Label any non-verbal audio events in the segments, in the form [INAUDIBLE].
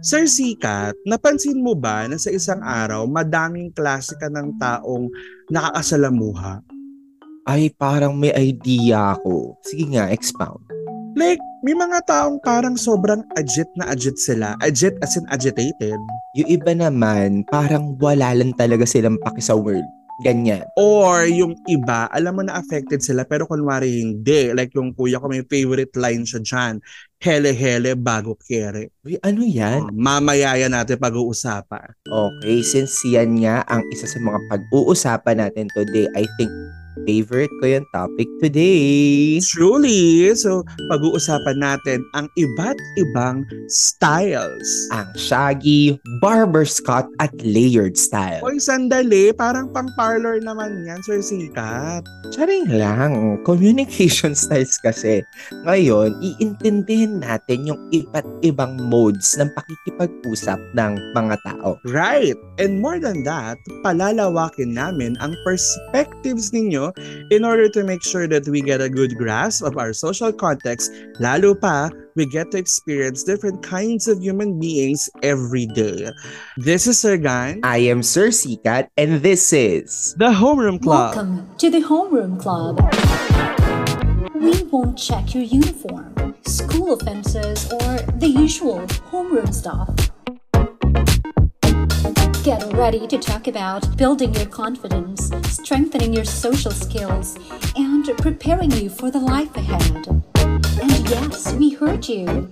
Sir Sikat, napansin mo ba na sa isang araw, madaming klase ka ng taong nakakasalamuha? Ay, parang may idea ako. Sige nga, expound. Like, may mga taong parang sobrang agit na agit sila. Agit as in agitated. Yung iba naman, parang wala lang talaga silang paki sa world. Ganyan. Or yung iba, alam mo na affected sila pero kunwari hindi. Like yung kuya ko may favorite line siya dyan. Hele-hele bago kere. Uy, ano yan? Oh, mamaya yan natin pag-uusapan. Okay, since yan nga ang isa sa mga pag-uusapan natin today, I think favorite ko yung topic today. Truly! So, pag-uusapan natin ang iba't ibang styles. Ang shaggy, barber cut at layered style. Oy, sandali. Parang pang-parlor naman yan, Sir Sikat. Charing lang. Communication [LAUGHS] styles kasi. Ngayon, iintindihin natin yung iba't ibang modes ng pakikipag-usap ng mga tao. Right. And more than that, palalawakin namin ang perspectives ninyo in order to make sure that we get a good grasp of our social context, lalo pa, we get to experience different kinds of human beings every day. This is Sir Gan. I am Sir Sikat, and this is... The Homeroom Club. Welcome to the Homeroom Club. We won't check your uniform, school offenses, or the usual homeroom stuff. Get ready to talk about building your confidence, strengthening your social skills, and preparing you for the life ahead. And yes, we heard you.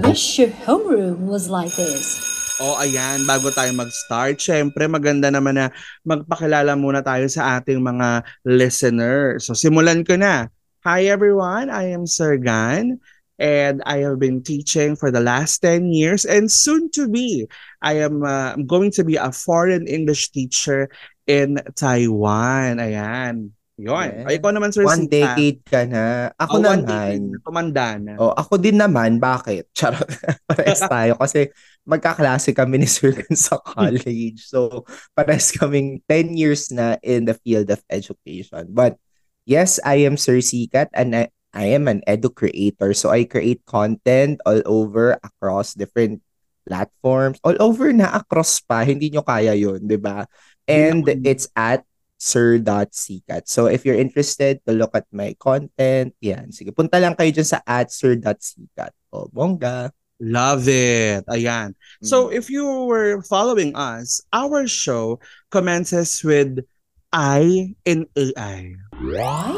Wish your homeroom was like this. O oh, ayan, bago tayo mag-start, syempre maganda naman na magpakilala muna tayo sa ating mga listeners. So simulan ko na. Hi everyone, I am Sir Gan and I have been teaching for the last 10 years and soon to be I am uh, I'm going to be a foreign English teacher in Taiwan. Ayan. Yun. Yeah. Ay, ikaw naman, Sir One Sita. decade ka na. Ako oh, naman. Tumanda na. Oh, ako din naman. Bakit? [LAUGHS] Charot. Pares tayo. Kasi magkaklase kami ni Sir sa [LAUGHS] college. So, pares kaming 10 years na in the field of education. But, yes, I am Sir Sikat and I, I am an edu creator. So, I create content all over across different platforms, all over na across pa, hindi nyo kaya yun, di ba? And yeah. it's at sir.sikat. So if you're interested to look at my content, yan. Sige, punta lang kayo dyan sa at sir.sikat. O, bongga. Love it. Ayan. Mm. So if you were following us, our show commences with I in AI.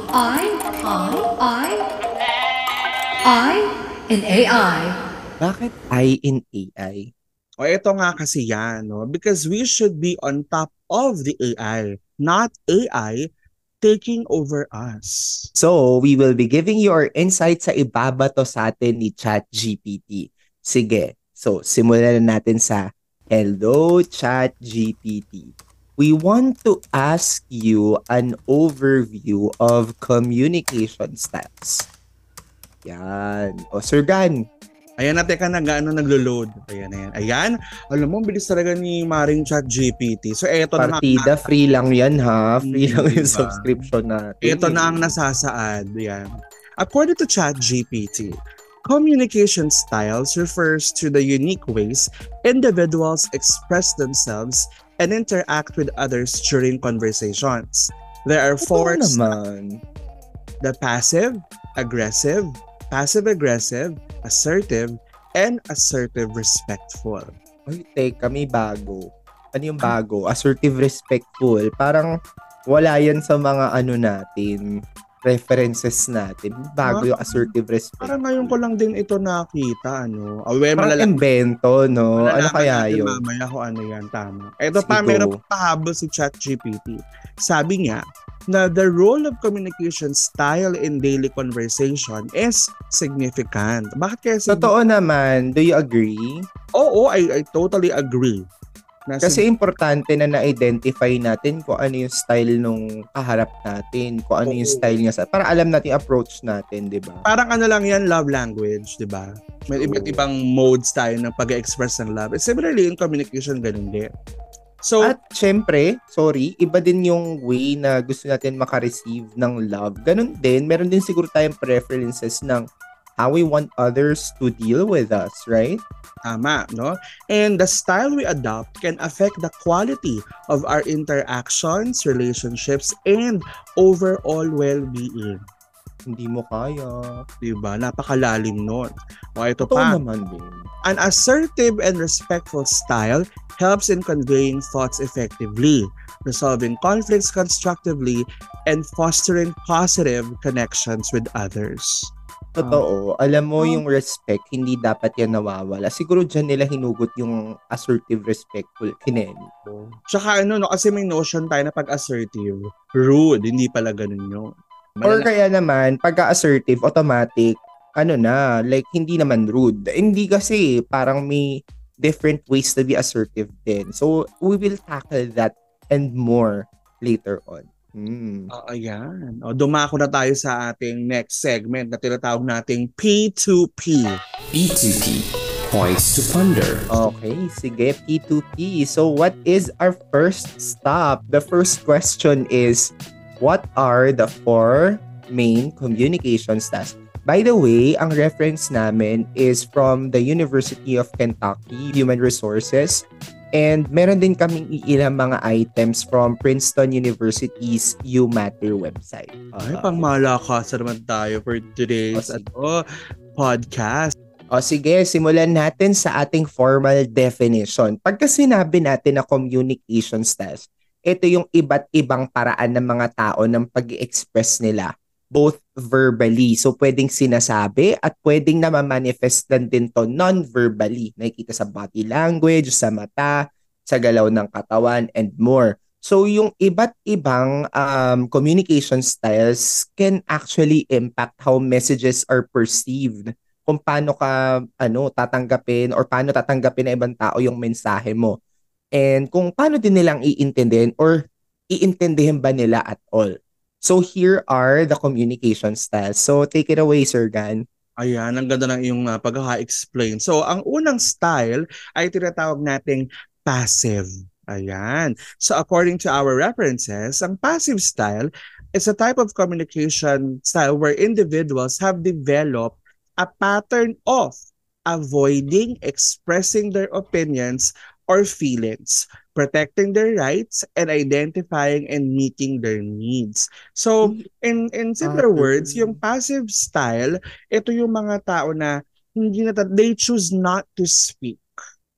I, I, I, I in AI. Bakit I in AI? O ito nga kasi yan, no? Because we should be on top of the AI, not AI taking over us. So, we will be giving you our insights sa ibabato sa atin ni ChatGPT. Sige, so simulan na natin sa Hello ChatGPT. We want to ask you an overview of communication styles. Yan. O, Sir Gan, Ayan na, teka na, gaano naglo-load. Ayan, ayan. Ayan, alam mo, bilis talaga ni Maring Chat GPT. So, eto na Partida, free lang yan ha. Free hmm, lang yung diba? subscription natin. Ito na ang nasasaad. Ayan. According to Chat GPT, communication styles refers to the unique ways individuals express themselves and interact with others during conversations. There are four naman. The passive, aggressive, passive-aggressive, assertive, and assertive respectful. Uy, teka, may bago. Ano yung bago? Assertive respectful. Parang wala yan sa mga ano natin, references natin. Bago yung assertive respect. Parang ngayon ko lang din ito nakita, ano. Aware, Parang malala- invento, no? Ano kaya yun? Mamaya ko ano yan, tama. Ito pa, meron pahabol si ChatGPT. Sabi niya, na the role of communication style in daily conversation is significant. Bakit kaya significant? Totoo naman. Do you agree? Oo, I, I totally agree. Na Kasi importante na na-identify natin kung ano yung style nung kaharap natin, kung ano Oo. yung style niya sa para alam natin approach natin, 'di ba? Parang ano lang 'yan, love language, 'di ba? May iba't ibang modes tayo ng pag-express ng love. Similarly in communication ganun din. So, At syempre, sorry, iba din yung way na gusto natin makareceive ng love. Ganon din, meron din siguro tayong preferences ng how we want others to deal with us, right? Tama, no? And the style we adopt can affect the quality of our interactions, relationships, and overall well-being. Hindi mo kaya. Diba? Napakalalim nun. O ito Totoo pa. naman din. An assertive and respectful style helps in conveying thoughts effectively, resolving conflicts constructively, and fostering positive connections with others. Totoo. Alam mo, Oh. yung respect, hindi dapat yan nawawala. Siguro dyan nila hinugot yung assertive, respectful, kinemi. Tsaka ano, no, kasi may notion tayo na pag assertive, rude, hindi pala ganun yun. Or Malala- kaya naman, pagka-assertive, automatic, ano na, like, hindi naman rude. Hindi kasi, parang may different ways to be assertive din. So, we will tackle that and more later on. Hmm. Oo, ayan. O, dumako na tayo sa ating next segment na tinatawag nating P2P. P2P Points to Ponder. Okay, sige, P2P. So, what is our first stop? The first question is, what are the four main communication styles? By the way, ang reference namin is from the University of Kentucky Human Resources. And meron din kaming iilang mga items from Princeton University's You Matter website. Ay, Uh, pang malakasan naman tayo for today's O, sige. ano, podcast. O sige, simulan natin sa ating formal definition. Pagka sinabi natin na communication styles, ito yung iba't ibang paraan ng mga tao ng pag express nila both verbally. So pwedeng sinasabi at pwedeng na manifest din to non-verbally. Nakikita sa body language, sa mata, sa galaw ng katawan, and more. So yung iba't ibang um, communication styles can actually impact how messages are perceived kung paano ka ano tatanggapin or paano tatanggapin ng ibang tao yung mensahe mo. And kung paano din nilang iintindihin or iintindihin ba nila at all. So here are the communication styles. So take it away, Sir Gan. Ayan, ang ganda ng iyong uh, pagkaka-explain. So, ang unang style ay tinatawag nating passive. Ayan. So, according to our references, ang passive style is a type of communication style where individuals have developed a pattern of avoiding expressing their opinions or feelings, protecting their rights, and identifying and meeting their needs. So, in in simpler Ah, words, yung passive style, ito yung mga tao na hindi na they choose not to speak.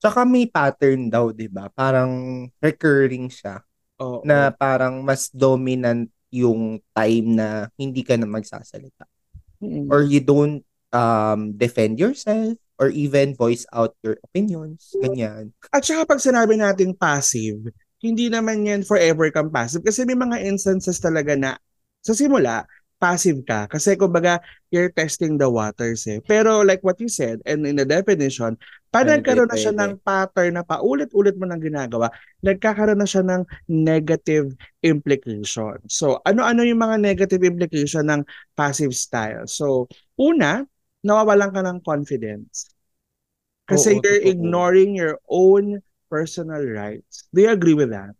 Tsaka may pattern daw, 'di ba? Parang recurring siya Oo. na parang mas dominant yung time na hindi ka na magsasalita Mm. or you don't um defend yourself or even voice out your opinions. Ganyan. At saka pag sinabi nating passive, hindi naman yan forever kang passive kasi may mga instances talaga na sa simula, passive ka. Kasi kumbaga, you're testing the waters eh. Pero like what you said, and in the definition, pag nagkaroon na siya ng pattern na paulit-ulit mo nang ginagawa, nagkakaroon na siya ng negative implication. So, ano-ano yung mga negative implication ng passive style? So, una, nawawalan ka ng confidence. Kasi Oo, you're totoo. ignoring your own personal rights. Do you agree with that?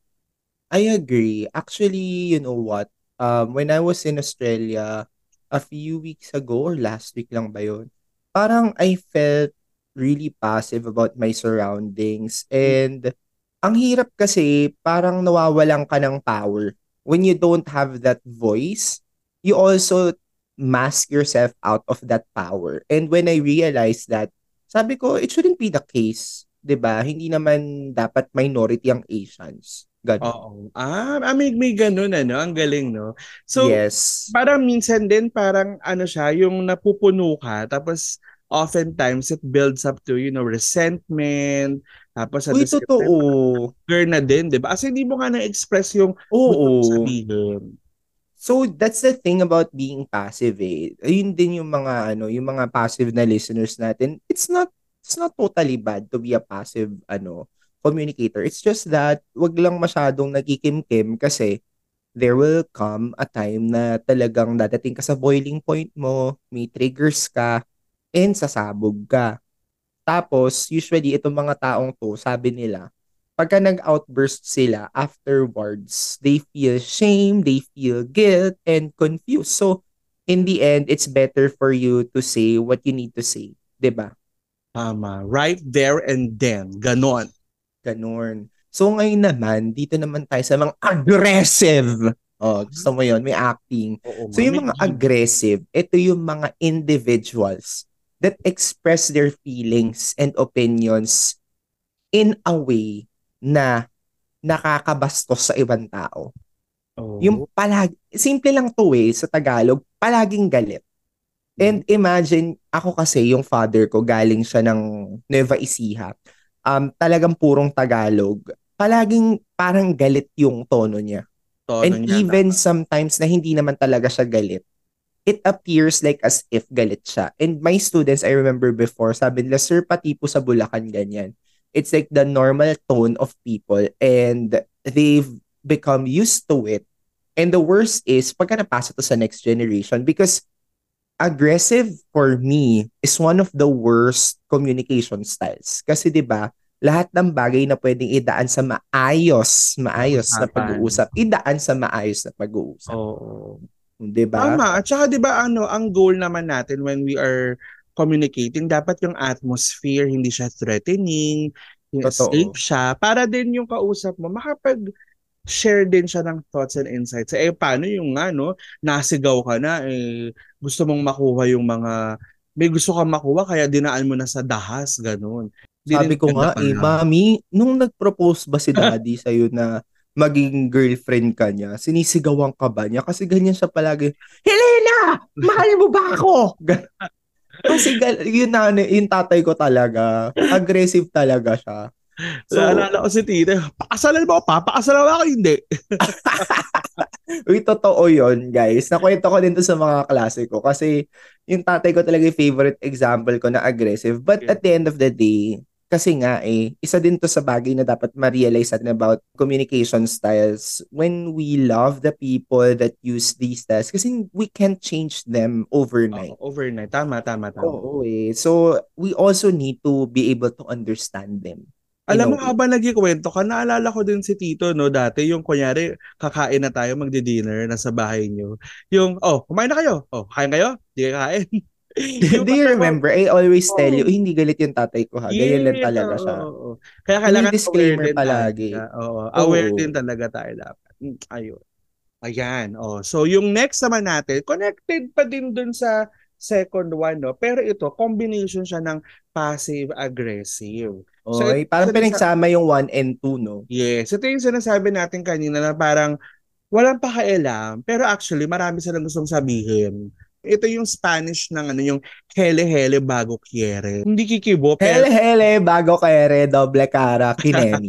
I agree. Actually, you know what? Um, when I was in Australia a few weeks ago or last week lang ba yun, parang I felt really passive about my surroundings. And ang hirap kasi parang nawawalan ka ng power. When you don't have that voice, you also mask yourself out of that power. And when I realized that, sabi ko, it shouldn't be the case. 'di ba Hindi naman dapat minority ang Asians. Ganun. Oo. Ah, ah, may, may ganun ano. Ang galing, no? So, yes. parang minsan din parang ano siya, yung napupuno ka, tapos oftentimes it builds up to, you know, resentment, tapos Uy, same time, totoo. anger na din, di ba? Kasi hindi mo nga na-express yung Oo. mong sabihin. So that's the thing about being passive eh. Ayun din yung mga ano, yung mga passive na listeners natin. It's not it's not totally bad to be a passive ano communicator. It's just that wag lang masyadong nagkikimkim kasi there will come a time na talagang dadating ka sa boiling point mo, may triggers ka, and sasabog ka. Tapos, usually, itong mga taong to, sabi nila, pagka nag-outburst sila afterwards, they feel shame, they feel guilt, and confused. So, in the end, it's better for you to say what you need to say. ba? Tama. Right there and then. Ganon. Ganon. So ngayon naman, dito naman tayo sa mga aggressive. Oh, gusto mo yun, may acting. Oo, So yung mga aggressive, ito yung mga individuals that express their feelings and opinions in a way na nakakabastos sa ibang tao. Oo. Yung palag simple lang to eh sa Tagalog, palaging galit. And imagine, ako kasi yung father ko galing siya ng Nueva Ecija. Um, talagang purong Tagalog. Palaging parang galit yung tono niya. Tono And niya, even tama. sometimes na hindi naman talaga siya galit, it appears like as if galit siya. And my students, I remember before, sabi nila, sir, pati po sa Bulacan ganyan. It's like the normal tone of people and they've become used to it. And the worst is, pagka napasa to sa next generation, because aggressive for me is one of the worst communication styles. Kasi 'di ba, lahat ng bagay na pwedeng idaan sa maayos, maayos na pag-uusap, idaan sa maayos na pag-uusap, Oo. 'di ba? Tama. At saka 'di ba ano, ang goal naman natin when we are communicating, dapat yung atmosphere hindi siya threatening, yung Totoo. safe siya para din yung kausap mo makapag share din siya ng thoughts and insights. Eh paano yung ano, nasigaw ka na eh gusto mong makuha yung mga may gusto kang makuha kaya dinaan mo na sa dahas ganun. Di Sabi ko nga eh, mami, nung nag-propose ba si daddy [LAUGHS] sa'yo na maging girlfriend ka niya, sinisigawan ka ba niya? Kasi ganyan siya palagi, Helena! Mahal mo ba ako? [LAUGHS] Kasi yun na, yung tatay ko talaga, aggressive talaga siya. So, Naalala ko si Tita, pakasalan mo ako, papakasalan mo ako, hindi. [LAUGHS] Uy, totoo yun, guys. Nakwento ko din to sa mga klase ko kasi yung tatay ko talaga yung favorite example ko na aggressive. But Yeah. at the end of the day, kasi nga eh, isa din to sa bagay na dapat ma-realize natin about communication styles when we love the people that use these styles kasi we can't change them overnight. Oo, overnight. Tama, tama, tama. Oo eh. So, we also need to be able to understand them. Alam mo, habang nagkikwento ka, naalala ko din si Tito, no, dati, yung kunyari, kakain na tayo, magdi-dinner, nasa bahay nyo. Yung, oh, kumain na kayo. Oh, kain kayo? Di kayo kain. [LAUGHS] Do you remember? I always tell you. "Uy, hindi galit yung tatay ko ha. Ganyan lang talaga siya. oo, oo. Kaya kailangan May disclaimer palagi. Oo, aware Oo. din talaga tayo dapat. Mm, Ayun. Ayan. Oh. So, yung next naman natin, connected pa din dun sa second one, no? Pero ito, combination siya ng passive-aggressive. So, Oy, parang pinagsama yung 1 and 2, no? Yes. Ito yung sinasabi natin kanina na parang walang pakialam, pero actually marami silang gustong sabihin. Ito yung Spanish ng ano yung hele-hele bago quiere. Hindi kikibo, pero Hele, hele, bago kere, doble cara, kinemi.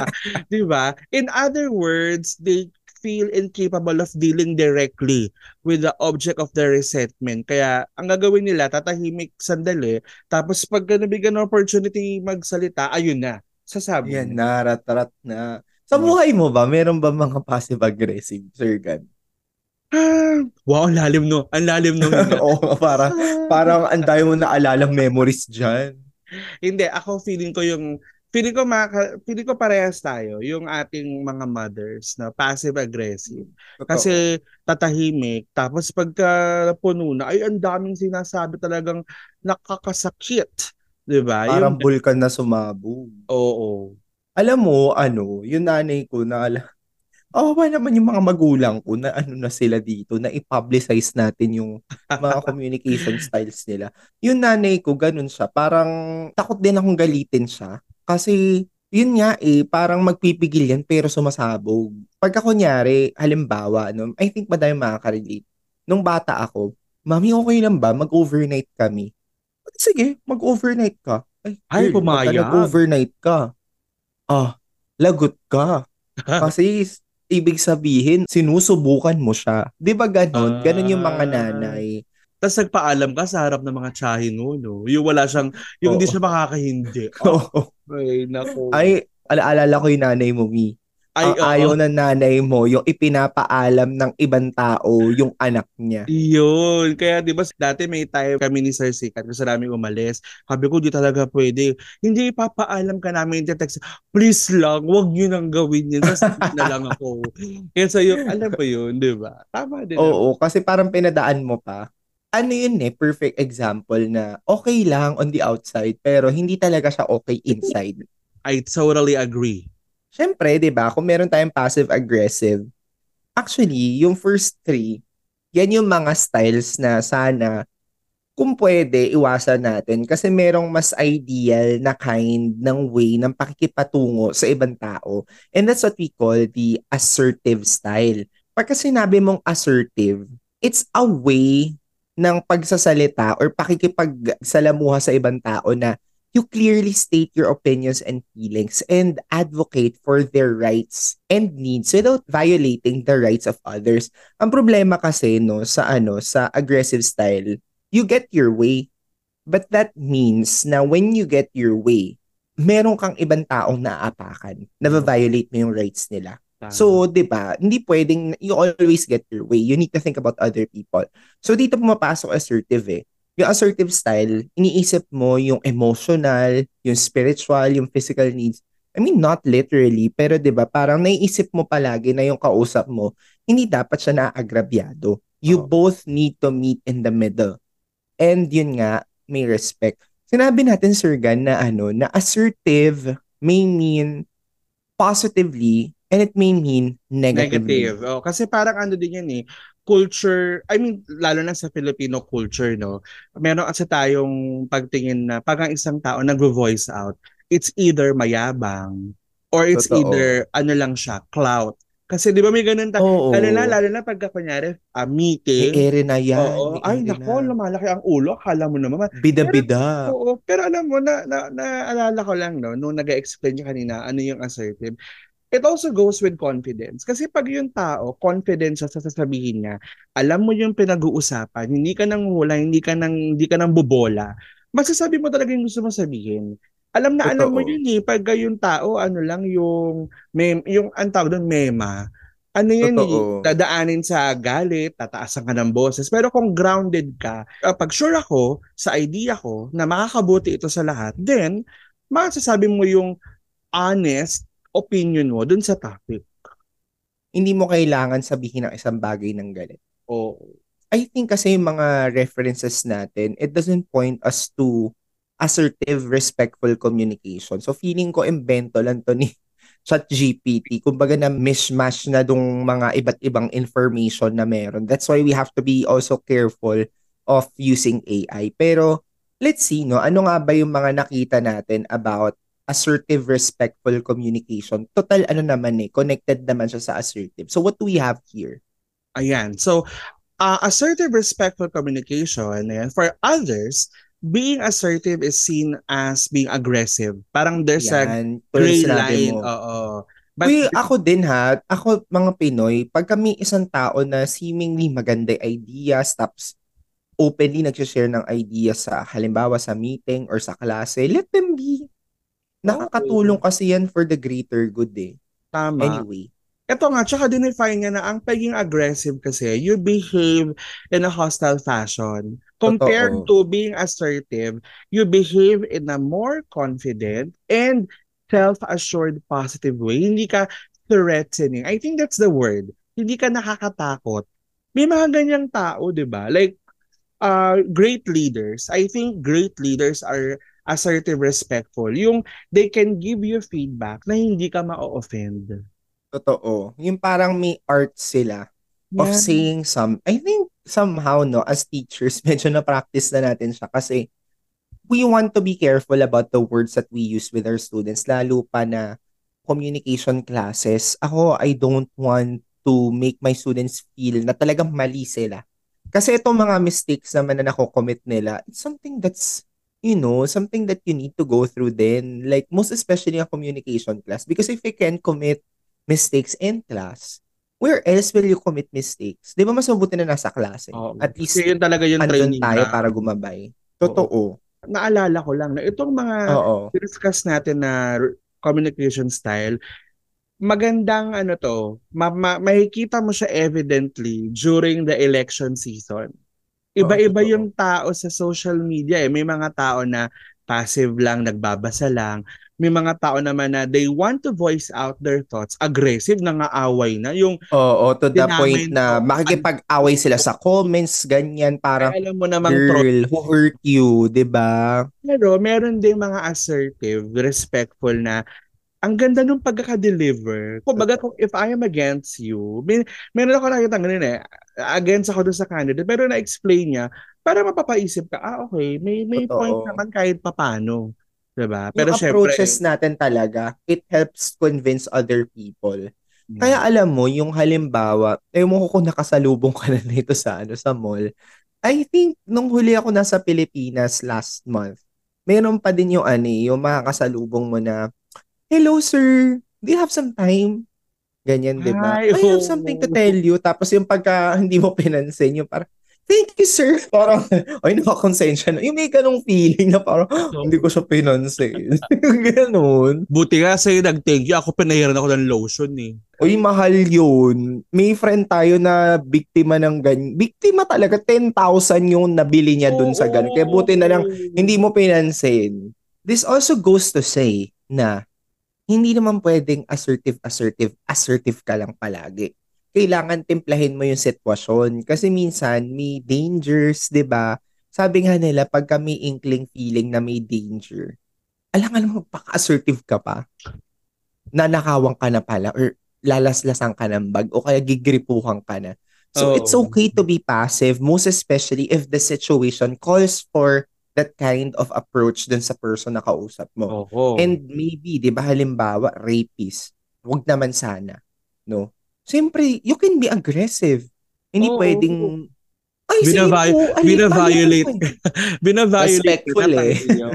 [LAUGHS] di ba? In other words, they feel incapable of dealing directly with the object of their resentment. Kaya ang gagawin nila, tatahimik sandali, tapos pag nabigyan ng opportunity magsalita, ayun na, sasabi Yan na. na, rat-rat na. Sa buhay mo ba, meron ba mga passive-aggressive, Sir Gan? Ah, wow, ang lalim no. Ang lalim no. [LAUGHS] Oo, parang, parang ang dami mo naalalang memories dyan. Hindi, ako feeling ko yung feeling ko maka, feeling ko parehas tayo yung ating mga mothers na passive aggressive. Kasi tatahimik tapos pagka puno na ay ang daming sinasabi talagang nakakasakit, 'di ba? parang Yung bulkan na sumabog. oo. Alam mo, ano, yung nanay ko na oh, ba naman yung mga magulang ko na ano na sila dito, na i-publicize natin yung mga [LAUGHS] communication styles nila. Yung nanay ko, ganun siya. Parang takot din akong galitin siya. Kasi, yun nga eh, parang magpipigil yan pero sumasabog. Pagka kunyari, halimbawa, no, I think madami makaka-relate. Nung bata ako, Mami, okay lang ba? Mag-overnight kami. Sige, mag-overnight ka. Ay, Ay, pumayag. Nag-overnight ka. Ah, lagot ka. [LAUGHS] Kasi ibig sabihin, sinusubukan mo siya. Di ba ganon? Ganon yung mga Ah. nanay. Tapos nagpaalam ka sa harap ng mga tsahin mo, no? Yung wala siyang, yung hindi siya makakahindi. Oh, [LAUGHS] Oo. ay, nako. Ay, alaalala ko yung nanay mo, Mi. Ay, oo. ayaw ng nanay mo, yung ipinapaalam ng ibang tao yung anak niya. Yun. Kaya di ba dati may time kami ni Sir Sikat kasi namin umalis. Sabi ko, di talaga pwede. Hindi ipapaalam ka namin yung text. Please lang, wag nyo nang gawin yun. Sasabihin na lang ako. Kaya sa'yo, alam mo yun, di ba? Tama din. Oo, kasi parang pinadaan mo pa. Ano yun eh, perfect example na okay lang on the outside pero hindi talaga siya okay inside. I totally agree. Siyempre, di ba, kung meron tayong passive-aggressive, actually, yung first three, yan yung mga styles na sana, kung pwede, iwasan natin kasi merong mas ideal na kind ng way ng pakikipatungo sa ibang tao. And that's what we call the assertive style. Pagka sinabi mong assertive, it's a way ng pagsasalita or pakikipagsalamuha sa ibang tao na you clearly state your opinions and feelings and advocate for their rights and needs without violating the rights of others. Ang problema kasi no sa ano sa aggressive style, you get your way. But that means na when you get your way, meron kang ibang taong naaapakan, na violate mo yung rights nila. So, 'di ba? Hindi pwedeng you always get your way. You need to think about other people. So dito pumapasok assertive eh. Yung assertive style, iniisip mo yung emotional, yung spiritual, yung physical needs. I mean, not literally, pero 'di ba, parang naiisip mo palagi na yung kausap mo, hindi dapat siya naagrabyado. You Oo. both need to meet in the middle. And yun nga, may respect. Sinabi natin, Sir Gan, na ano, na assertive may mean positively and it may mean negatively. Negative. Oh, kasi parang ano din yan eh, culture, I mean, lalo na sa Filipino culture, no? Meron kasi tayong pagtingin na pag ang isang tao nag-voice out, it's either mayabang or it's Totoo. either ano lang siya, clout. Kasi di ba may ganun ta- Oo. lalo na, lalo na pagka kunyari, ah, meeting, ere na yan. Oo. Ay, nako, na. lumalaki ang ulo. Akala mo naman. Bida-bida. Oo. Pero alam mo, na, na, naalala ko lang, no, nung nag-explain niya kanina, ano yung assertive. It also goes with confidence. Kasi pag yung tao, confident siya sa sasabihin niya, alam mo yung pinag-uusapan, hindi ka nang hula, hindi ka nang, hindi ka nang bubola, magsasabi mo talaga yung gusto mo sabihin. Alam na alam mo Totoo. yun eh, pag yung tao, ano lang yung, mem, yung ang tawag doon, mema, ano yan eh, Totoo. dadaanin sa galit, tataasan ka ng boses. Pero kung grounded ka, uh, pag sure ako sa idea ko na makakabuti ito sa lahat, then masasabi mo yung honest opinion mo dun sa topic. Hindi mo kailangan sabihin ng isang bagay ng galit. O I think kasi yung mga references natin, it doesn't point us to assertive, respectful communication. So feeling ko invento lang to ni [LAUGHS] ChatGPT. Kumbaga na mishmash na dong mga iba't ibang information na meron. That's why we have to be also careful of using AI. Pero let's see, no? Ano nga ba yung mga nakita natin about assertive, respectful communication? Total, ano naman eh, connected naman siya sa assertive. So what do we have here? Ayan. So, uh, assertive, respectful communication, ayan, for others, being assertive is seen as being aggressive. Parang there's a Yan, tulad gray line. mo. Oo. But, Uy, ako din ha, ako mga Pinoy, pag kami isang tao na seemingly maganda yung ideas, tapos openly nag-share ng ideas sa halimbawa sa meeting or sa klase, let them be. Nakakatulong kasi yan for the greater good eh. tama. Anyway, Ito nga, tsaka dinefine niya na ang pagiging aggressive kasi, you behave in a hostile fashion. Compared to being assertive, you behave in a more confident and self-assured positive way. Hindi ka threatening. I think that's the word. Hindi ka nakakatakot. May mga ganyang tao, di ba? Like, uh, great leaders. I think great leaders are assertive, respectful. Yung they can give you feedback na hindi ka ma-offend. totoo. Yung parang may art sila of Yeah. saying some, I think somehow, no, as teachers, [LAUGHS] medyo na-practice na natin siya kasi we want to be careful about the words that we use with our students, lalo pa na communication classes. Ako, I don't want to make my students feel na talagang mali sila. Kasi itong mga mistakes naman na nako-commit nila, it's something that's, you know, something that you need to go through then. Like, most especially a communication class. Because if you can commit mistakes in class, where else will you commit mistakes? Di ba mas mabuti na nasa klase? Oo. At least, yun talaga yung training tayo na. para gumabay. Totoo. Naalala ko lang na itong mga Oo. discuss natin na communication style, magandang ano to, ma- ma- makikita mo siya evidently during the election season. Iba-iba totoo. yung tao sa social media eh. May mga tao na passive lang, nagbabasa lang. May mga tao naman na they want to voice out their thoughts. Aggressive, nangaaway na. Yung Oo, to the point na mo. makikipag-away sila sa comments, ganyan, parang, alam mo namang girl, who hurt you, 'di ba? Pero meron din mga assertive, respectful na ang ganda nung pagkaka-deliver. Kumbaga, kung if I am against you, may, meron ako nakita ganun eh, against ako dun sa candidate, pero na-explain niya, para mapapaisip ka, ah, okay, may, may Totoo. point naman kahit papano. Diba? Pero yung syempre, approaches natin talaga, it helps convince other people. Mm. Kaya alam mo, yung halimbawa, eh mo kung nakasalubong ka na nito sa ano sa mall. I think nung huli ako nasa Pilipinas last month, meron pa din yung ani, yung makakasalubong mo na, Hello sir, do you have some time? Ganyan, di ba? I have oo. something to tell you. Tapos yung pagka hindi mo pinansin, yung parang, Thank you, sir. [LAUGHS] Parang, ay, nakakonsensya na. Yung may ganong feeling na parang, hindi ko siya pinansin. [LAUGHS] Ganon. buti nga sa'yo nag-thank you. Ako pinahiran ako ng lotion eh. Uy, mahal yun. May friend tayo na biktima ng ganyan. Biktima talaga, 10,000 yung nabili niya dun sa ganun. Kaya buti na lang, hindi mo pinansin. This also goes to say na hindi naman pwedeng assertive, assertive, assertive ka lang palagi. Kailangan timplahin mo yung sitwasyon. Kasi minsan, may dangers, di ba? Sabi nga nila, pagka may inkling feeling na may danger, alangan mo, paka-assertive ka pa. Nanakawang ka na pala or lalaslasan ka ng bag o kaya gigripuhan ka na. So Oo. it's okay to be passive, most especially if the situation calls for that kind of approach dun sa person na kausap mo. Oo. And maybe, di ba, halimbawa, rapist. Huwag naman sana. No? Siyempre, you can be aggressive. Hindi Oo. pwedeng, ay, sige Binavi- po, alin binaviolate. tayo?" [LAUGHS] Binaviolate Respectful ka eh. Tayo.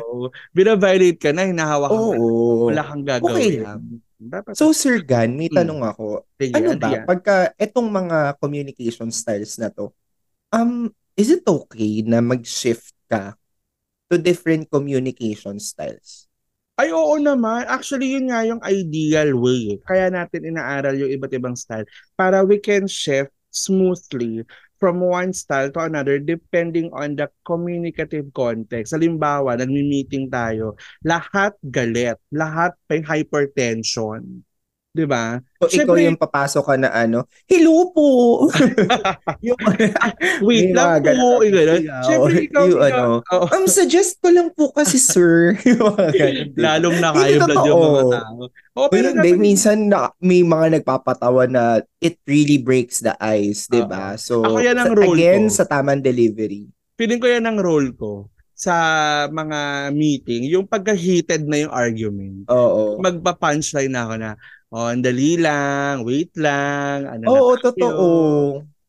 Binaviolate ka na, hinahawakan ka na. Oo. Wala kang gagawin. Okay lang. Dapat, So, Sir Gan, may Hmm. tanong ako. sige, ano ano ba, yan? pagka etong mga communication styles na to, um, is it okay na mag-shift ka to different communication styles? Ay, oo naman. Actually, yun nga yung ideal way. Kaya natin inaaral yung iba't ibang style para we can shift smoothly from one style to another depending on the communicative context. Halimbawa, nagmi-meeting tayo, lahat galit, lahat may hypertension. 'Di ba? So, ikaw Syempre- yung papasok ka na ano, hello [LAUGHS] [LAUGHS] po! yung, Wait May lang po. Yung ganun. Oh, ikaw, yung ikaw, ano, oo. um, suggest ko lang po kasi, sir. [LAUGHS] Yung? Lalong nakayo blood yung mga tao. Oo, Pero hindi, dapat- minsan na, may mga nagpapatawa na it really breaks the ice, di ba? So, Ako yan ang role again, ko. sa tamang delivery. feeling ko yan ang role ko sa mga meeting, yung pagka-heated na yung argument. Oo. Magpa-punchline na ako na, oh, ang dali lang, wait lang, ano na Oo, tayo. totoo.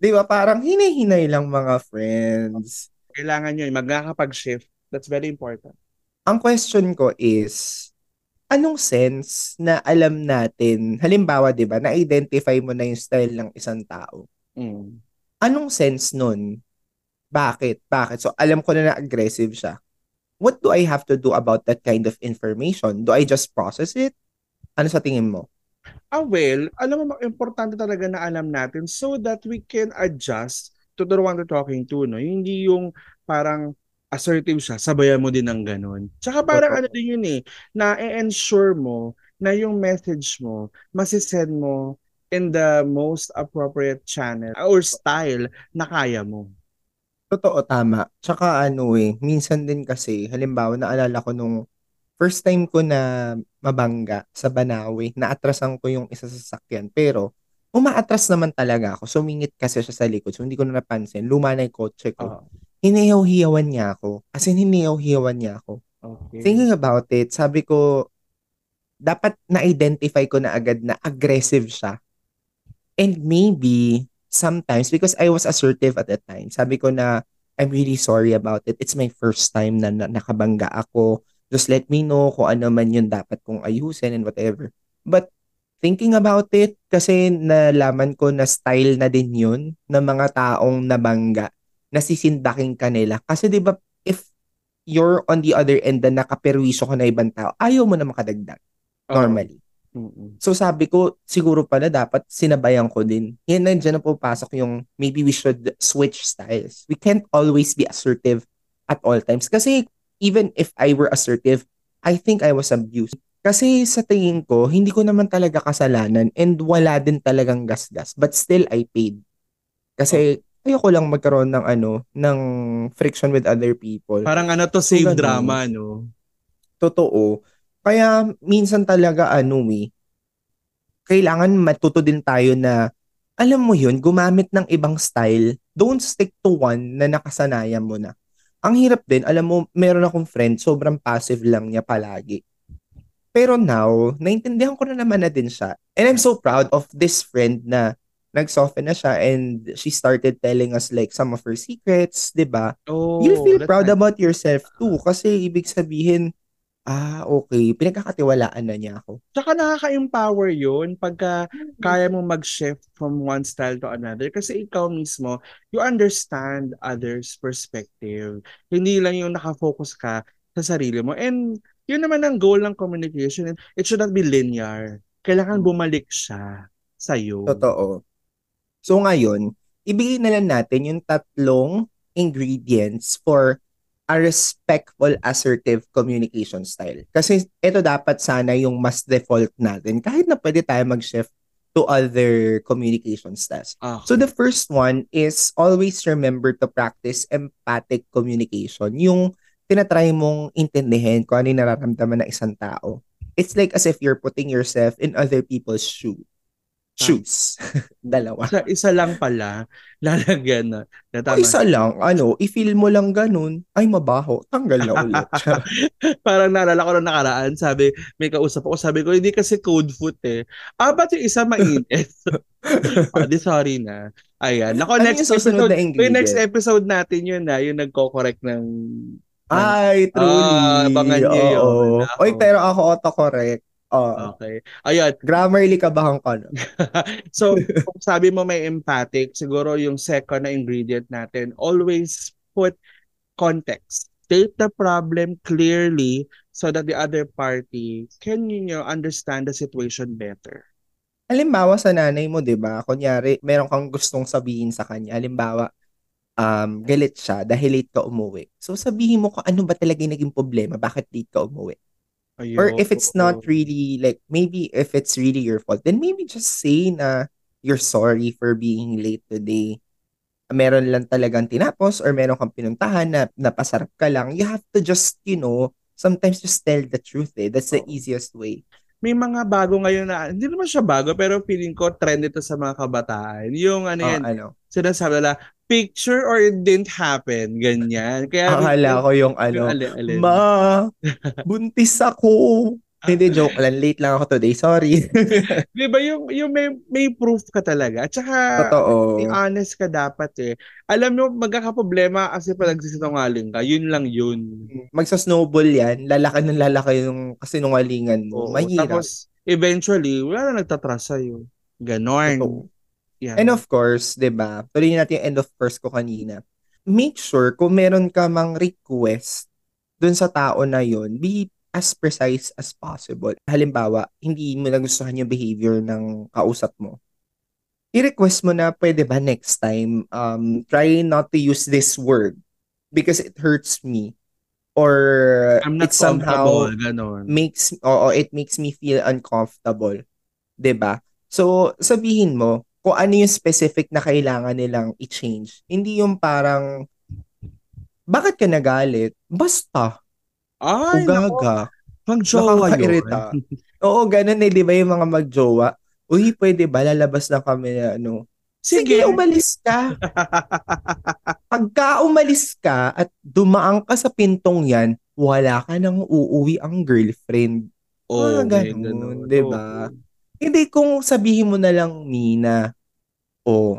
Di ba? Parang hinay-hinay lang mga friends. Kailangan nyo, magkakapag-shift. That's very important. Ang question ko is, anong sense na alam natin, halimbawa, di ba, na-identify mo na yung style ng isang tao. Mm. Anong sense nun? Bakit? Bakit? So, alam ko na na-aggressive siya. What do I have to do about that kind of information? Do I just process it? Ano sa tingin mo? Ah, well, alam mo, importante talaga na alam natin so that we can adjust to the one we're talking to, no? Hindi yung parang assertive siya, sabayan mo din ng ganun. Tsaka parang ano din yun eh, na ensure mo na yung message mo, masisend mo in the most appropriate channel or style na kaya mo. Totoo, tama. Tsaka ano eh, minsan din kasi, halimbawa, naalala ko nung first time ko na mabangga sa Banawe, naatrasan ko yung isa sa sasakyan. Pero, umaatras naman talaga ako. Sumingit kasi siya sa likod. So, hindi ko na napansin. Luma na yung kotse ko. Oh, Hiniyaw-hiyawan niya ako. As in, hiniyaw-hiyawan niya ako. okay. Thinking about it, sabi ko, dapat na-identify ko na agad na aggressive siya. And maybe, sometimes, because I was assertive at that time, sabi ko na, I'm really sorry about it. It's my first time na, na nakabangga ako. Just let me know kung ano man yun dapat kong ayusin and whatever. But, thinking about it, kasi nalaman ko na style na din yun ng mga taong nabangga, nasisindaking kanila. Kasi di ba if you're on the other end na nakaperwisyo ko na ibang tao, ayaw mo na makadagdag. Normally. Mm-mm. So sabi ko, siguro pala dapat sinabayan ko din. Yan nandiyan na pupasok yung maybe we should switch styles. We can't always be assertive at all times. Kasi even if I were assertive, I think I was abused. Kasi sa tingin ko, hindi ko naman talaga kasalanan and wala din talagang gasgas. But still, I paid. Kasi ayoko lang magkaroon ng ano, ng friction with other people. Parang ano to, save ganun. drama, no? Totoo. Kaya minsan talaga ano eh, kailangan matuto din tayo na alam mo yun, gumamit ng ibang style. Don't stick to one na nakasanayan mo na. Ang hirap din, alam mo, meron akong friend, sobrang passive lang niya palagi. Pero now, naintindihan ko na naman na din siya. And I'm so proud of this friend na nag-soften na siya and she started telling us like some of her secrets, 'di ba? Oh, You'll feel proud nice. about yourself too kasi ibig sabihin, ah, okay, pinagkakatiwalaan na niya ako. Tsaka nakaka-empower yun pagka kaya mo mag-shift from one style to another kasi ikaw mismo, you understand others' perspective. Hindi lang yung nakafocus ka sa sarili mo. And yun naman ang goal ng communication. It should not be linear. Kailangan bumalik siya sa'yo. Totoo. So ngayon, ibigay na lang natin yung tatlong ingredients for a respectful, assertive communication style. Kasi ito dapat sana yung mas default natin kahit na pwede tayo mag-shift to other communication styles. Ah, So the first one is always remember to practice empathic communication. Yung tinatry mong intindihin kung ano yung nararamdaman ng isang tao. It's like as if you're putting yourself in other people's shoe. Shoes. [LAUGHS] Dalawa. isa, isa lang pala, lalagyan [LAUGHS] na. na O isa lang, ano, i-feel mo lang ganun, ay mabaho, tanggal na ulit. [LAUGHS] Parang naalala ko na nakaraan, sabi, may kausap ako, sabi ko, hindi kasi code foot eh. Ah, ba't yung isa mainit? ah, di sorry na. Ayan. Nako, Ano next episode, na yung next episode natin yun na, yung nagko-correct ng... ay, truly. Ah, abangan niyo yun. Oy, pero ako autocorrect. Oh, Okay. Ayan. Grammarly ka ba ka [LAUGHS] no? So, kung sabi mo may empathic, siguro yung second na ingredient natin, always put context. State the problem clearly so that the other party can you know, understand the situation better. Halimbawa sa nanay mo, 'di ba? Kunyari, meron kang gustong sabihin sa kanya. Halimbawa, um, galit siya dahil late ka umuwi. So sabihin mo kung ano ba talaga yung naging problema, bakit late ka umuwi. Ayun. Or if it's not really like maybe if it's really your fault, then maybe just say na you're sorry for being late today. Meron lang talagang tinapos or meron kang pinuntahan na napasarap ka lang. You have to just, you know, sometimes just tell the truth eh. That's the Oo. easiest way. may mga bago ngayon na, hindi naman siya bago, pero feeling ko trend ito sa mga kabataan. Yung ano Ah, yan, ano? sinasabi nila, picture or it didn't happen. Ganyan. Kaya, Akala ko yung yung ano. Ma, buntis ako. [LAUGHS] Hindi, joke lang. Late lang ako today. Sorry. [LAUGHS] Di ba yung, yung may, may proof ka talaga. At saka, Totoo. honest ka dapat eh. Alam mo, magkakaproblema kasi pag nagsisinungaling ka, yun lang yun. Magsa-snowball yan. Lalaki ng lalaki yung kasinungalingan mo. Oo. Mahirap. Tapos, eventually, wala na nagtatrust sa'yo. Ganon. Totoo. Yan. And of course, 'di ba? Tuloy natin yung end of first ko kanina. Make sure kung meron ka mang request dun sa tao na yon, be as precise as possible. Halimbawa, hindi mo nagustuhan yung behavior ng kausap mo. I-request mo na pwede ba next time um try not to use this word because it hurts me or I'm not it somehow. Ganon. makes oo it makes me feel uncomfortable 'di ba so sabihin mo kung ano yung specific na kailangan nilang i-change. Hindi yung parang bakit ka nagalit? Basta. Ay, ugaga. Pag-jowa yun. oo ganun eh di ba yung mga magjowa? Uy pwede ba? Lalabas na kami na ano. Sige, Sige. umalis ka. [LAUGHS] Pagka umalis ka at dumaan ka sa pintong yan wala ka nang uuwi ang girlfriend. Oo, Mga ganun, ganun, ganun. di ba? Oo. Hindi kung sabihin mo na lang, Mina, o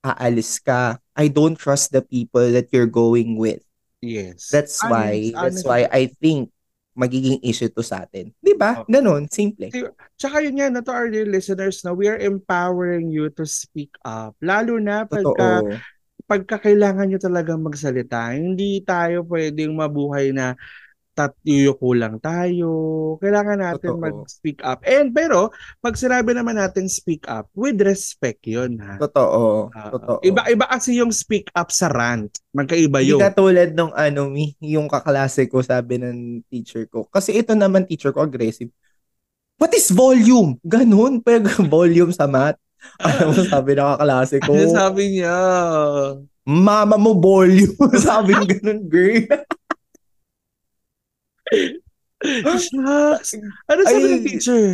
aalis ka, I don't trust the people that you're going with. Yes. That's Honest, why, that's honest. why I think magiging issue to sa atin. Di ba? Okay. Ganon, simple. Tsaka yun yan, na to our dear listeners, na we are empowering you to speak up. Lalo na pagka, Totoo. pagka kailangan nyo talagang magsalita. Hindi tayo pwedeng mabuhay na tatuyuko lang tayo. Kailangan natin Totoo. mag-speak up. And pero, pag sinabi naman natin speak up, with respect yun ha. Totoo. Ah, Totoo. Iba-iba kasi yung speak up sa rant. Magkaiba Hindi yun. katulad nung ano, mi, yung kaklase ko, sabi ng teacher ko. Kasi ito naman, teacher ko, aggressive. What is volume? Ganun. [LAUGHS] Pag volume sa math. [LAUGHS] Alam mo, sabi ng kaklase ko, Ano sabi niya? mama mo volume. [LAUGHS] sabi ng ganun, girl. Shucks. Ano sabi Ay. ng teacher?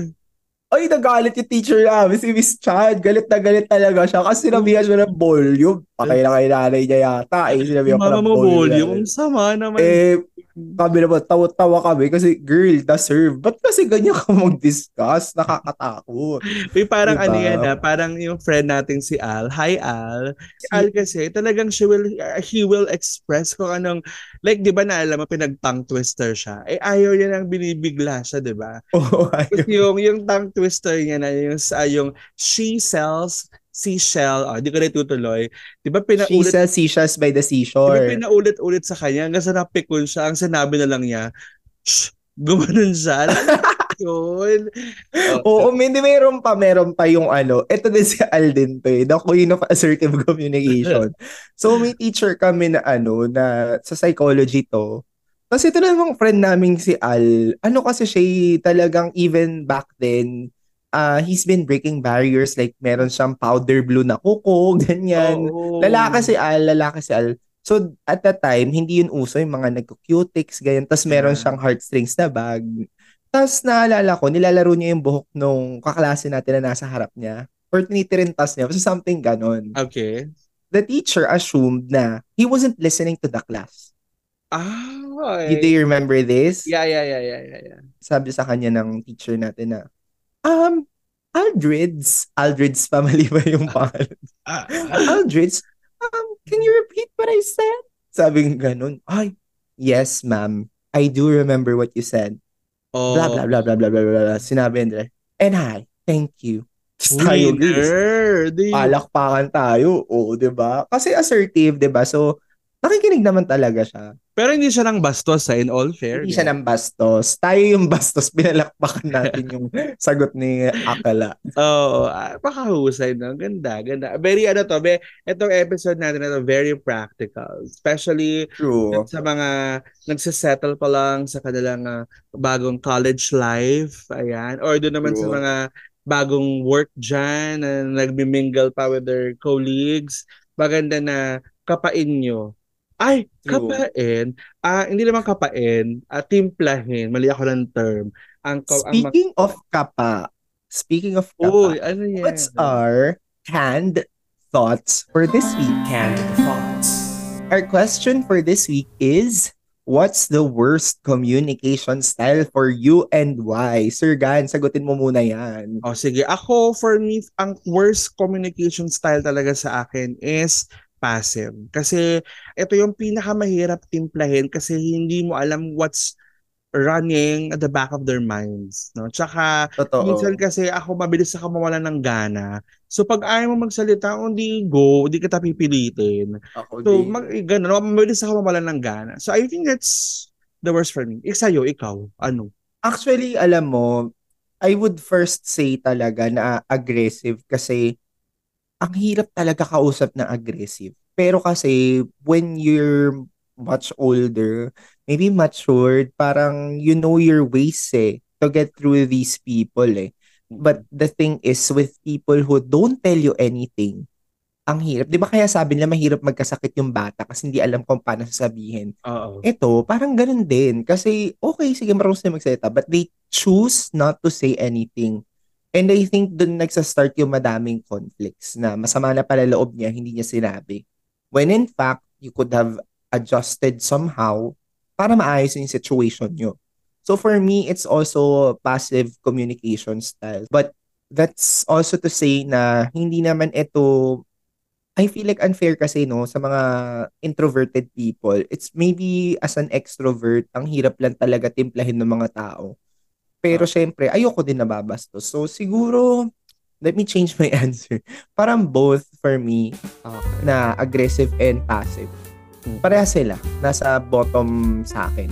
Ay, nagalit yung teacher namin, si Miss Chad. Galit na galit talaga siya kasi sinabihan siya ng volume. Na kay nanay niya yata. Eh, sinabihan ko Mama ng mo volume. volume. Sama naman. Eh, kami naman, tawa-tawa kami kasi, girl, deserve. Ba't kasi ganyan ka mag-discuss? Nakakatakot. Uy, parang Diba? ano yan ah, parang yung friend nating si Al. Hi Al. Si Al kasi talagang she will, uh, he will express kung anong, like di ba na alam mo, pinag-tongue twister siya. Eh ayaw niya nang binibigla siya, di ba? [LAUGHS] Oo, Tapos ayun. yung, yung tongue twister niya na yung, sa yung she sells seashell, oh, di ko na itutuloy. Di ba She pinaulit, sells seashells by the di ba seashore. pinaulit-ulit sa kanya hanggang sa napikon siya, ang sinabi na lang niya, shh, gumanon siya. [LAUGHS] Yun. Oh, Oo, hindi meron pa, meron pa yung ano. Ito din si Alden to eh, the queen of assertive [LAUGHS] communication. so may teacher kami na ano, na sa psychology to. Kasi ito namang friend namin si Al. Ano kasi siya eh, talagang even back then, uh, he's been breaking barriers like meron siyang powder blue na kuko, [LAUGHS] ganyan. oo. Lalaki si Al, lalaki si Al. So, at that time, hindi yun uso yung mga nagko-cutics, ganyan. Tapos meron siyang heartstrings na bag. Tapos naalala ko, nilalaro niya yung buhok nung kaklase natin na nasa harap niya. Or tinitirintas niya. So, something ganon. Okay. The teacher assumed na he wasn't listening to the class. Ah, Do you remember this? Yeah, yeah, yeah, yeah, yeah, yeah. Sabi sa kanya ng teacher natin na, um, Aldrid's, Aldrid's family ba yung pangalan? Ah, Aldridge, um, can you repeat what I said? Sabi ng ganun. Ay, yes, ma'am. I do remember what you said. oh. Blah, blah, blah, blah, blah, blah, blah, blah. Sinabi niya. And I, thank you. Tayo! Di- Palakpakan tayo. Oo, di ba? Kasi assertive, di ba? So, nakikinig naman talaga siya. Pero hindi siya nang bastos sa in all fair. Hindi siya ng bastos. Tayo yung bastos. Pinalakpakan natin yung sagot ni Akala. Oo, ah, pakahusay no. Ganda, ganda. Very ano to, be, itong episode natin na to, very practical. Especially True. sa mga nagsisettle pa lang sa kanilang ah, bagong college life. Ayan. Or doon naman sa True. mga bagong work dyan na nagmimingle pa with their colleagues. Maganda na kapain nyo. Ay, True. kapain. Ah, hindi naman kapain, ah, timplahin. Mali ako ng term. Ang, ang, ang Speaking of kapa, speaking of kapa, Uy, ano yan? What's our canned thoughts for this week? Canned thoughts. Our question for this week is What's the worst communication style for you and why? Sir Gan, sagutin mo muna yan. Oh, sige. Ako, for me, ang worst communication style talaga sa akin is passive. Kasi ito yung pinakamahirap timplahin kasi hindi mo alam what's running at the back of their minds. No? Tsaka, Totoo. minsan kasi ako mabilis ako mawala ng gana. So, pag ayaw mo magsalita, hindi go, hindi kita pipilitin. Ako So, mag, ganun, mabilis ako mawala ng gana. So, I think that's the worst for me. Ik sa'yo, ikaw, ano? Actually, alam mo, I would first say talaga na aggressive kasi ang hirap talaga kausap na aggressive. Pero kasi when you're much older, maybe matured, parang you know your ways eh to get through these people eh. But the thing is with people who don't tell you anything, ang hirap. Di ba kaya sabi nila mahirap magkasakit yung bata kasi hindi alam kung paano sasabihin. Oo. Ito, parang ganun din. Kasi, okay, sige, marunong sila magsalita. But they choose not to say anything. And I think dun nagsastart yung madaming conflicts na masama na pala loob niya, hindi niya sinabi. When in fact, you could have adjusted somehow para maayos yung situation nyo. So for me, it's also passive communication style. But that's also to say na hindi naman ito I feel like unfair kasi no sa mga introverted people. It's maybe as an extrovert, ang hirap lang talaga timplahin ng mga tao. Pero syempre, ayoko din nababastos. So siguro, let me change my [LAUGHS] answer. Parang both for me Okay. na aggressive and passive. Pareha sila. Nasa bottom sa akin.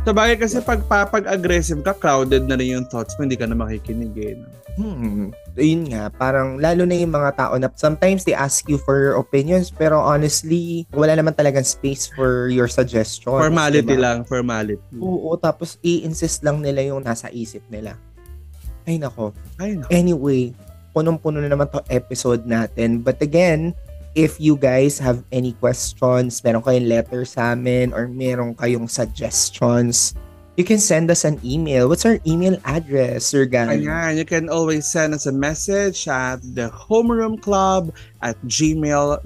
Sa bagay kasi pag papag-aggressive ka, crowded na rin yung thoughts mo, hindi ka na makikinig eh. no? Hmm. Yun nga, parang lalo na yung mga tao na sometimes they ask you for your opinions pero honestly, wala naman talagang space for your suggestions. Formality diba? lang, formality. Oo, tapos i-insist lang nila yung nasa isip nila. Ay nako. Ay, naku. Anyway, punong-puno na naman to episode natin. But again, if you guys have any questions, meron kayong letter sa amin, or meron kayong suggestions, you can send us an email. What's our email address, Sir Gan? Ayan, you can always send us a message at the homeroomclub at gmail.com.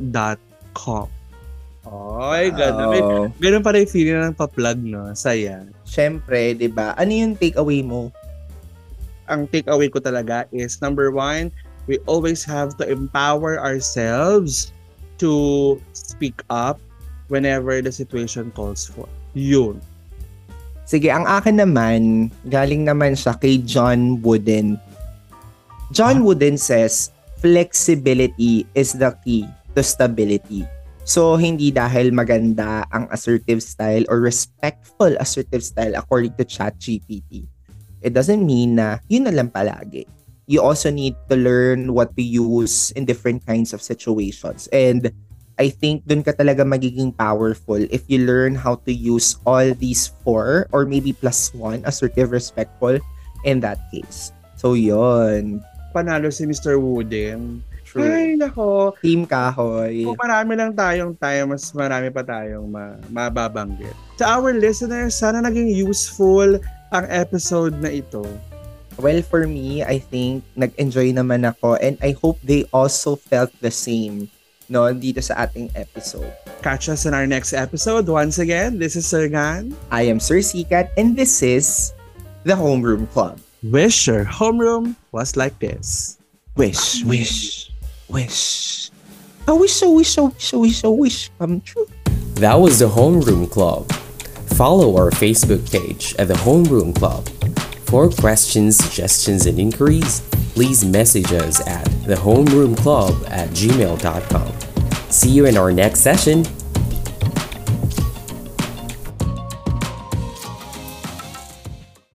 Oy, ganun. May, Oh, ganun pa rin feeling ng pa-plug, no? Saya. Syempre, di ba? Ano yung takeaway mo? Ang takeaway ko talaga is number one, we always have to empower ourselves to speak up whenever the situation calls for. Yun. Sige, ang akin naman, galing naman siya kay John Wooden. John Wooden says, flexibility is the key to stability. So, hindi dahil maganda ang assertive style or respectful assertive style according to ChatGPT. It doesn't mean na yun na lang palagi. You also need to learn what to use in different kinds of situations. And I think dun ka talaga magiging powerful if you learn how to use all these four or maybe plus one, assertive, respectful in that case. So, yun. Panalo si Mr. Wooden. True. Ay, nako. Team Kahoy. Kung marami lang tayong time, mas marami pa tayong ma- mababanggit. To our listeners, sana naging useful ang episode na ito. Well, for me, I think nag-enjoy naman ako and I hope they also felt the same no dito sa ating episode. Catch us in our next episode. Once again, this is Sir Gan. I am Sir Sikat and this is the Homeroom Club. Wish your homeroom was like this. Wish, wish, wish. I wish, I wish, I wish, I wish, I wish come true. That was the Homeroom Club. Follow our Facebook page at the Homeroom Club. For questions, suggestions, and inquiries, please message us at thehomeroomclub at gmail.com. See you in our next session.